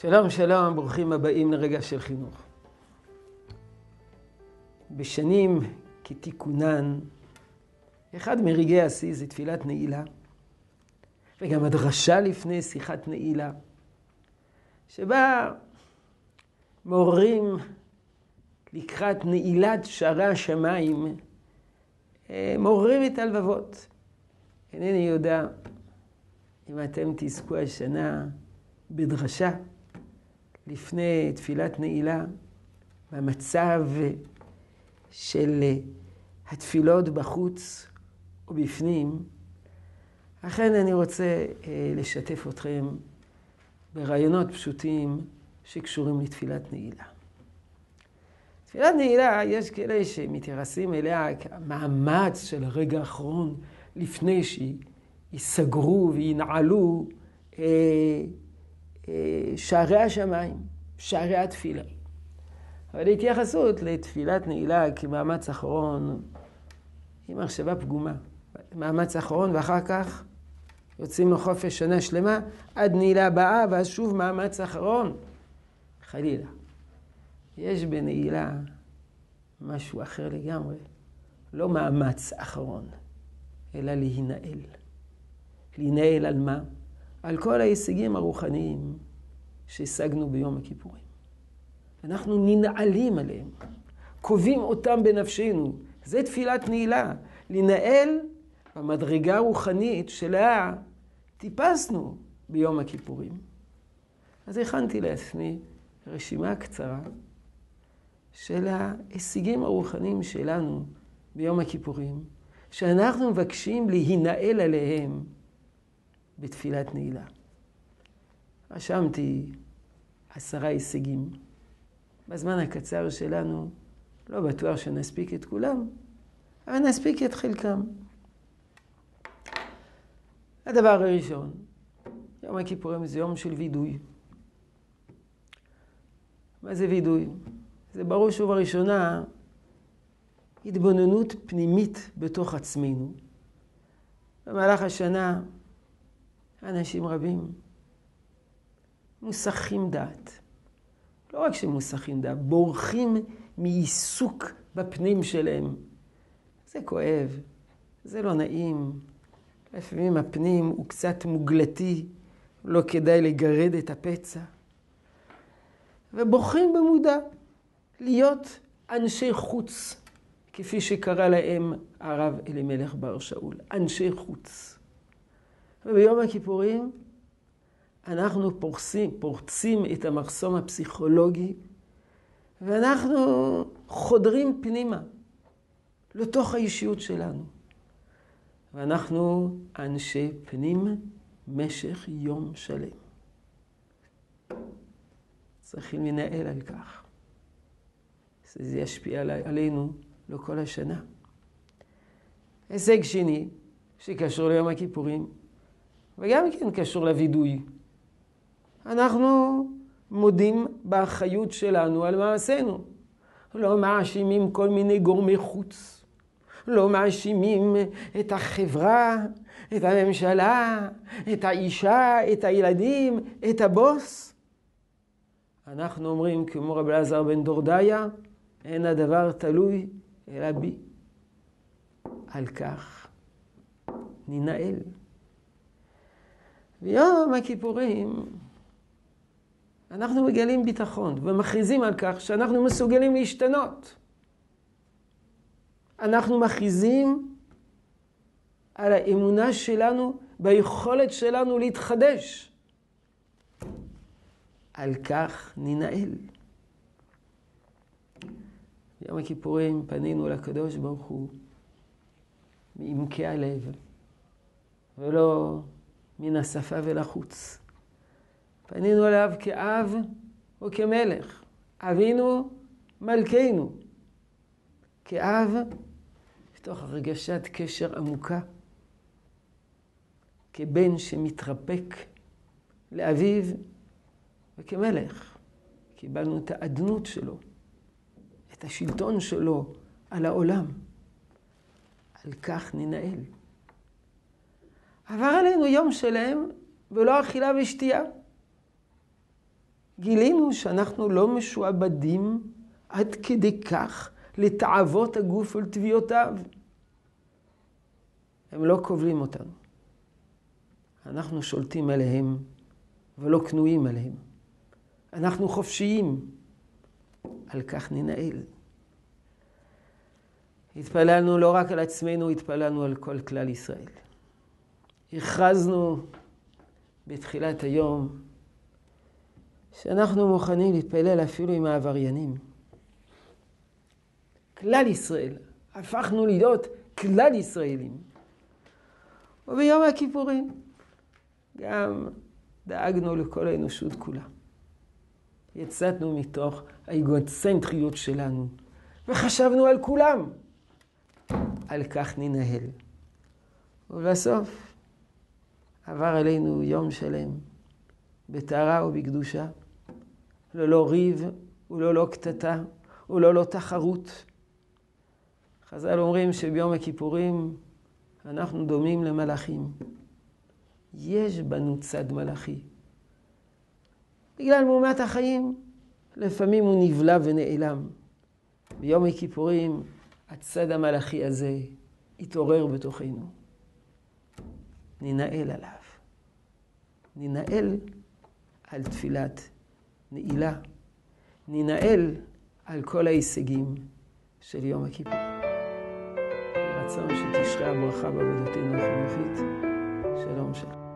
שלום, שלום, ברוכים הבאים לרגע של חינוך. בשנים כתיקונן, אחד מרגעי השיא זה תפילת נעילה, וגם הדרשה לפני שיחת נעילה, שבה מעוררים לקראת נעילת שערי השמיים, אה, מעוררים את הלבבות. אינני יודע אם אתם תזכו השנה בדרשה לפני תפילת נעילה, במצב של התפילות בחוץ ובפנים. אכן אני רוצה אה, לשתף אתכם ברעיונות פשוטים שקשורים לתפילת נעילה. תפילת נעילה, יש כאלה שמתייחסים אליה כמאמץ של הרגע האחרון לפני שיסגרו וינעלו אה, אה, שערי השמיים, שערי התפילה. אבל התייחסות לתפילת נעילה כמאמץ אחרון היא מחשבה פגומה. מאמץ אחרון ואחר כך יוצאים לחופש שנה שלמה עד נעילה הבאה ואז שוב מאמץ אחרון. חלילה. יש בנעילה משהו אחר לגמרי. לא מאמץ אחרון, אלא להינעל. להינעל על מה? על כל ההישגים הרוחניים שהשגנו ביום הכיפורים. אנחנו ננעלים עליהם, קובעים אותם בנפשנו. זה תפילת נעילה, לנעל במדרגה הרוחנית שלה טיפסנו ביום הכיפורים. אז הכנתי לעצמי רשימה קצרה של ההישגים הרוחניים שלנו ביום הכיפורים, שאנחנו מבקשים להינעל עליהם בתפילת נעילה. רשמתי עשרה הישגים. בזמן הקצר שלנו לא בטוח שנספיק את כולם, אבל נספיק את חלקם. הדבר הראשון, יום הכיפורים זה יום של וידוי. מה זה וידוי? זה בראש ובראשונה התבוננות פנימית בתוך עצמנו. במהלך השנה אנשים רבים מוסכים דעת. לא רק שמוסכים דעת, בורחים מעיסוק בפנים שלהם. זה כואב, זה לא נעים. לפעמים הפנים הוא קצת מוגלתי, לא כדאי לגרד את הפצע. ובוחרים במודע להיות אנשי חוץ, כפי שקרא להם הרב אלימלך בר שאול, אנשי חוץ. וביום הכיפורים אנחנו פורסים, פורצים את המחסום הפסיכולוגי ואנחנו חודרים פנימה לתוך האישיות שלנו. ואנחנו אנשי פנים משך יום שלם. צריכים לנהל על כך. זה ישפיע עלינו לכל השנה. הישג שני, שקשור ליום הכיפורים, וגם כן קשור לווידוי. אנחנו מודים באחריות שלנו על מעשינו. לא מאשימים כל מיני גורמי חוץ. לא מאשימים את החברה, את הממשלה, את האישה, את הילדים, את הבוס. אנחנו אומרים, כמו רבי אלעזר בן דורדיה, אין הדבר תלוי אלא בי. על כך ננהל. ביום הכיפורים אנחנו מגלים ביטחון ומכריזים על כך שאנחנו מסוגלים להשתנות. אנחנו מכריזים על האמונה שלנו ביכולת שלנו להתחדש. על כך ננהל. ביום הכיפורים פנינו לקדוש ברוך הוא מעמקי הלב, ולא מן השפה ולחוץ. פנינו אליו כאב וכמלך. אבינו מלכנו. כאב, מתוך הרגשת קשר עמוקה. כבן שמתרפק לאביו וכמלך. קיבלנו את האדנות שלו, את השלטון שלו על העולם. על כך ננהל. עבר עלינו יום שלם ולא אכילה ושתייה. גילינו שאנחנו לא משועבדים עד כדי כך לתאוות הגוף ולתביעותיו. הם לא כובלים אותנו. אנחנו שולטים עליהם ולא כנועים עליהם. אנחנו חופשיים. על כך ננהל. התפללנו לא רק על עצמנו, התפללנו על כל כלל ישראל. הכרזנו בתחילת היום שאנחנו מוכנים להתפלל אפילו עם העבריינים. כלל ישראל, הפכנו להיות כלל ישראלים. וביום הכיפורים גם דאגנו לכל האנושות כולה. יצאנו מתוך האגוצנטריות שלנו וחשבנו על כולם. על כך ננהל. ובסוף עבר עלינו יום שלם בטהרה ובקדושה, ללא ריב וללא קטטה וללא תחרות. חז"ל אומרים שביום הכיפורים אנחנו דומים למלאכים. יש בנו צד מלאכי. בגלל מהומת החיים, לפעמים הוא נבלע ונעלם. ביום הכיפורים הצד המלאכי הזה יתעורר בתוכנו. ננהל עליו. ננהל על תפילת נעילה. ננהל על כל ההישגים של יום הכיפור. רצון שתשרה הברכה בעבודתנו החינוכית. שלום שלום.